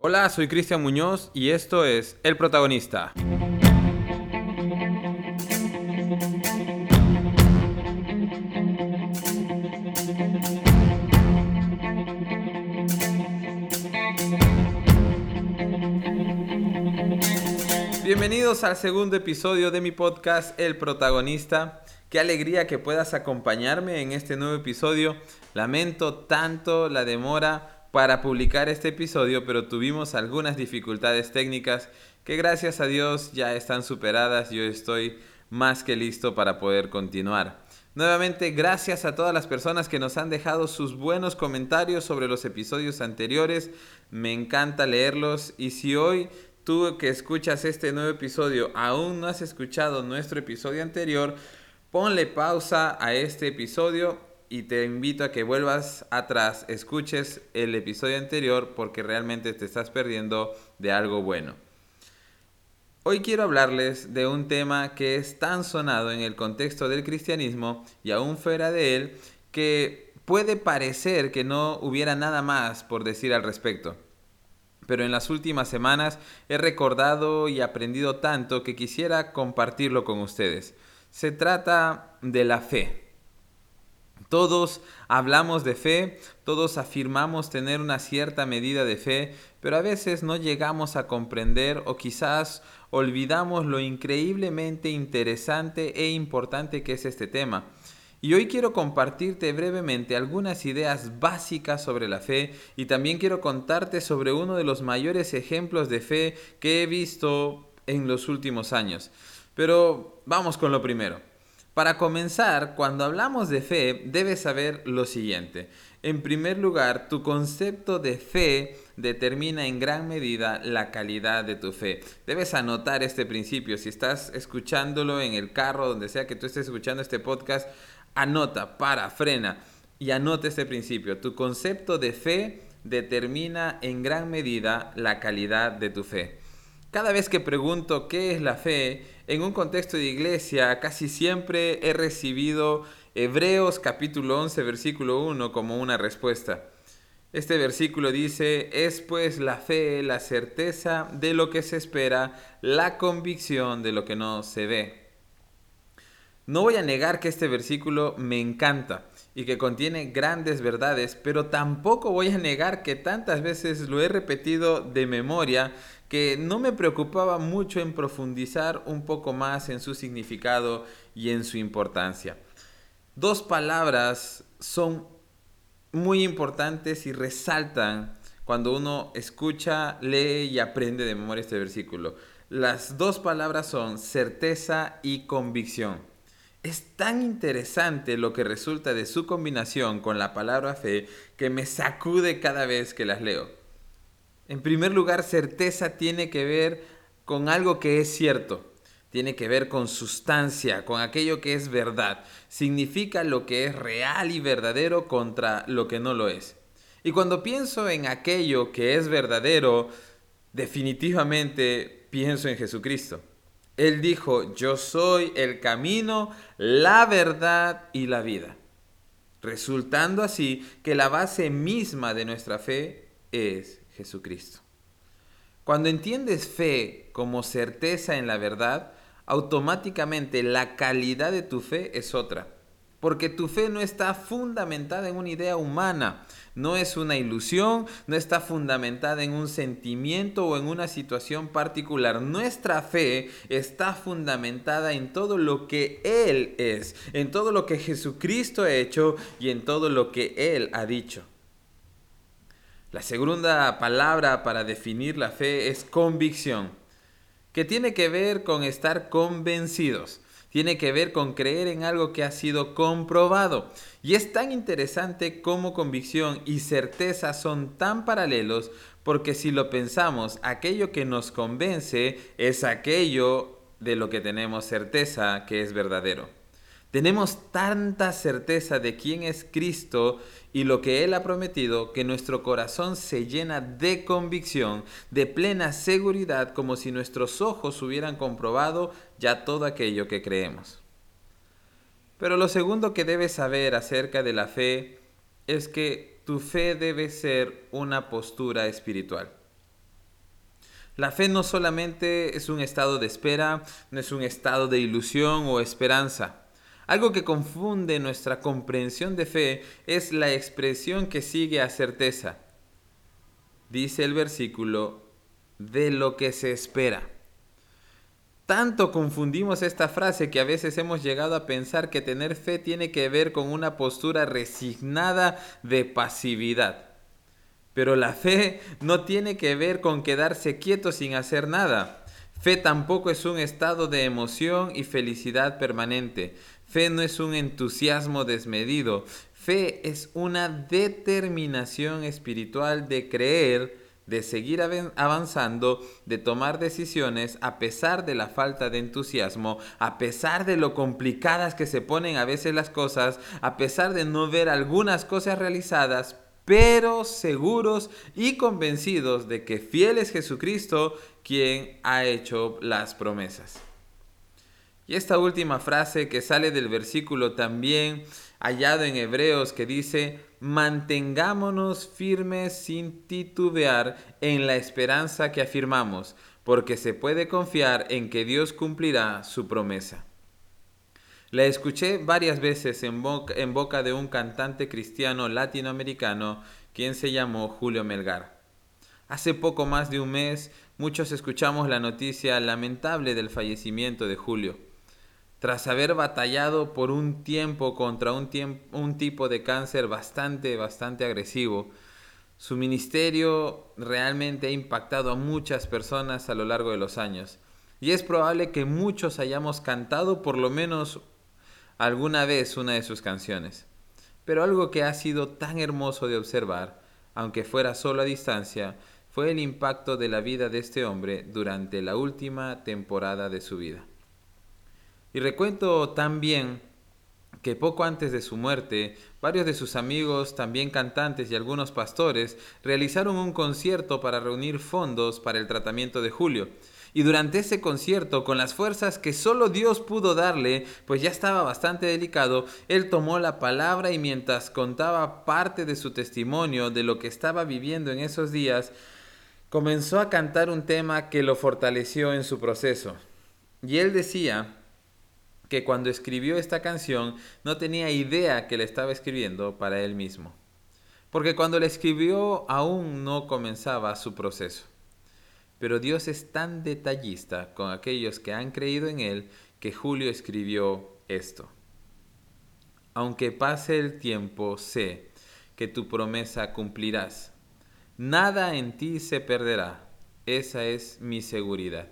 Hola, soy Cristian Muñoz y esto es El Protagonista. Bienvenidos al segundo episodio de mi podcast El Protagonista. Qué alegría que puedas acompañarme en este nuevo episodio. Lamento tanto la demora para publicar este episodio, pero tuvimos algunas dificultades técnicas que gracias a Dios ya están superadas. Yo estoy más que listo para poder continuar. Nuevamente, gracias a todas las personas que nos han dejado sus buenos comentarios sobre los episodios anteriores. Me encanta leerlos y si hoy tú que escuchas este nuevo episodio aún no has escuchado nuestro episodio anterior, Ponle pausa a este episodio y te invito a que vuelvas atrás, escuches el episodio anterior porque realmente te estás perdiendo de algo bueno. Hoy quiero hablarles de un tema que es tan sonado en el contexto del cristianismo y aún fuera de él que puede parecer que no hubiera nada más por decir al respecto. Pero en las últimas semanas he recordado y aprendido tanto que quisiera compartirlo con ustedes. Se trata de la fe. Todos hablamos de fe, todos afirmamos tener una cierta medida de fe, pero a veces no llegamos a comprender o quizás olvidamos lo increíblemente interesante e importante que es este tema. Y hoy quiero compartirte brevemente algunas ideas básicas sobre la fe y también quiero contarte sobre uno de los mayores ejemplos de fe que he visto en los últimos años. Pero vamos con lo primero. Para comenzar, cuando hablamos de fe, debes saber lo siguiente. En primer lugar, tu concepto de fe determina en gran medida la calidad de tu fe. Debes anotar este principio. Si estás escuchándolo en el carro, donde sea que tú estés escuchando este podcast, anota, para, frena y anota este principio. Tu concepto de fe determina en gran medida la calidad de tu fe. Cada vez que pregunto qué es la fe, en un contexto de iglesia, casi siempre he recibido Hebreos capítulo 11, versículo 1 como una respuesta. Este versículo dice, es pues la fe, la certeza de lo que se espera, la convicción de lo que no se ve. No voy a negar que este versículo me encanta y que contiene grandes verdades, pero tampoco voy a negar que tantas veces lo he repetido de memoria que no me preocupaba mucho en profundizar un poco más en su significado y en su importancia. Dos palabras son muy importantes y resaltan cuando uno escucha, lee y aprende de memoria este versículo. Las dos palabras son certeza y convicción. Es tan interesante lo que resulta de su combinación con la palabra fe que me sacude cada vez que las leo. En primer lugar, certeza tiene que ver con algo que es cierto, tiene que ver con sustancia, con aquello que es verdad. Significa lo que es real y verdadero contra lo que no lo es. Y cuando pienso en aquello que es verdadero, definitivamente pienso en Jesucristo. Él dijo, yo soy el camino, la verdad y la vida. Resultando así que la base misma de nuestra fe es Jesucristo. Cuando entiendes fe como certeza en la verdad, automáticamente la calidad de tu fe es otra. Porque tu fe no está fundamentada en una idea humana, no es una ilusión, no está fundamentada en un sentimiento o en una situación particular. Nuestra fe está fundamentada en todo lo que Él es, en todo lo que Jesucristo ha hecho y en todo lo que Él ha dicho. La segunda palabra para definir la fe es convicción, que tiene que ver con estar convencidos tiene que ver con creer en algo que ha sido comprobado. Y es tan interesante como convicción y certeza son tan paralelos porque si lo pensamos, aquello que nos convence es aquello de lo que tenemos certeza que es verdadero. Tenemos tanta certeza de quién es Cristo y lo que Él ha prometido que nuestro corazón se llena de convicción, de plena seguridad, como si nuestros ojos hubieran comprobado ya todo aquello que creemos. Pero lo segundo que debes saber acerca de la fe es que tu fe debe ser una postura espiritual. La fe no solamente es un estado de espera, no es un estado de ilusión o esperanza. Algo que confunde nuestra comprensión de fe es la expresión que sigue a certeza. Dice el versículo, de lo que se espera. Tanto confundimos esta frase que a veces hemos llegado a pensar que tener fe tiene que ver con una postura resignada de pasividad. Pero la fe no tiene que ver con quedarse quieto sin hacer nada. Fe tampoco es un estado de emoción y felicidad permanente. Fe no es un entusiasmo desmedido. Fe es una determinación espiritual de creer de seguir avanzando, de tomar decisiones a pesar de la falta de entusiasmo, a pesar de lo complicadas que se ponen a veces las cosas, a pesar de no ver algunas cosas realizadas, pero seguros y convencidos de que fiel es Jesucristo quien ha hecho las promesas. Y esta última frase que sale del versículo también hallado en Hebreos que dice, mantengámonos firmes sin titubear en la esperanza que afirmamos, porque se puede confiar en que Dios cumplirá su promesa. La escuché varias veces en boca, en boca de un cantante cristiano latinoamericano quien se llamó Julio Melgar. Hace poco más de un mes muchos escuchamos la noticia lamentable del fallecimiento de Julio. Tras haber batallado por un tiempo contra un, tipo de cáncer bastante, bastante agresivo, su ministerio realmente ha impactado a muchas personas a lo largo de los años. Y es probable que muchos hayamos cantado por lo menos alguna vez una de sus canciones. Pero algo que ha sido tan hermoso de observar, aunque fuera solo a distancia, fue el impacto de la vida de este hombre durante la última temporada de su vida. Recuento también que poco antes de su muerte, varios de sus amigos, también cantantes y algunos pastores, realizaron un concierto para reunir fondos para el tratamiento de Julio. Y durante ese concierto, con las fuerzas que solo Dios pudo darle, pues ya estaba bastante delicado, él tomó la palabra y mientras contaba parte de su testimonio de lo que estaba viviendo en esos días, comenzó a cantar un tema que lo fortaleció en su proceso. Y él decía que cuando escribió esta canción no tenía idea que le estaba escribiendo para él mismo. Porque cuando la escribió aún no comenzaba su proceso. Pero Dios es tan detallista con aquellos que han creído en Él que Julio escribió esto. Aunque pase el tiempo, sé que tu promesa cumplirás. Nada en ti se perderá. Esa es mi seguridad.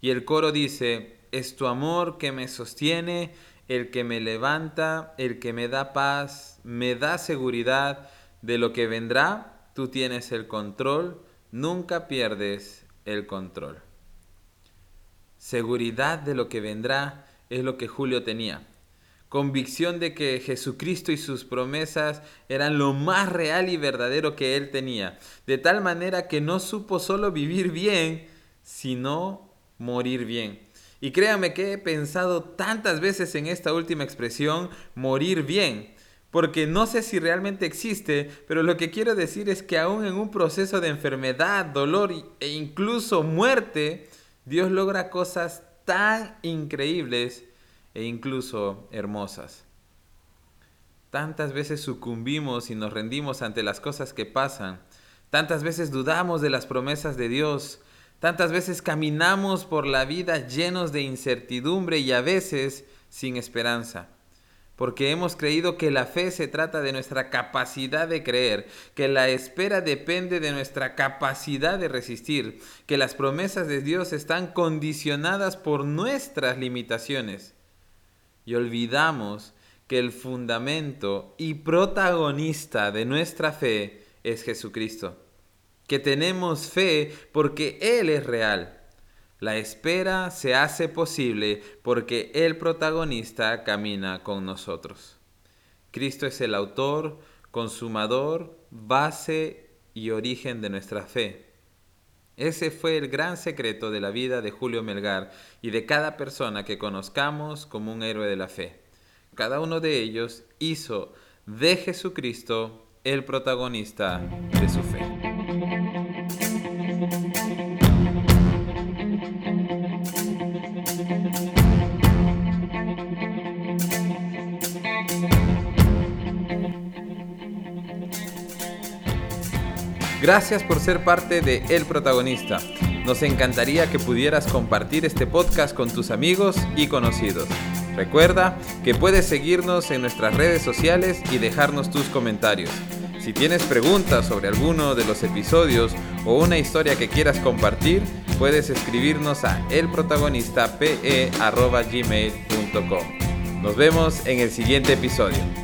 Y el coro dice, es tu amor que me sostiene, el que me levanta, el que me da paz, me da seguridad de lo que vendrá, tú tienes el control, nunca pierdes el control. Seguridad de lo que vendrá es lo que Julio tenía. Convicción de que Jesucristo y sus promesas eran lo más real y verdadero que él tenía. De tal manera que no supo solo vivir bien, sino morir bien. Y créame que he pensado tantas veces en esta última expresión, morir bien, porque no sé si realmente existe, pero lo que quiero decir es que aún en un proceso de enfermedad, dolor e incluso muerte, Dios logra cosas tan increíbles e incluso hermosas. Tantas veces sucumbimos y nos rendimos ante las cosas que pasan. Tantas veces dudamos de las promesas de Dios. Tantas veces caminamos por la vida llenos de incertidumbre y a veces sin esperanza, porque hemos creído que la fe se trata de nuestra capacidad de creer, que la espera depende de nuestra capacidad de resistir, que las promesas de Dios están condicionadas por nuestras limitaciones. Y olvidamos que el fundamento y protagonista de nuestra fe es Jesucristo que tenemos fe porque Él es real. La espera se hace posible porque el protagonista camina con nosotros. Cristo es el autor, consumador, base y origen de nuestra fe. Ese fue el gran secreto de la vida de Julio Melgar y de cada persona que conozcamos como un héroe de la fe. Cada uno de ellos hizo de Jesucristo el protagonista de su fe. Gracias por ser parte de El Protagonista. Nos encantaría que pudieras compartir este podcast con tus amigos y conocidos. Recuerda que puedes seguirnos en nuestras redes sociales y dejarnos tus comentarios. Si tienes preguntas sobre alguno de los episodios o una historia que quieras compartir, puedes escribirnos a elprotagonistape.gmail.com. Nos vemos en el siguiente episodio.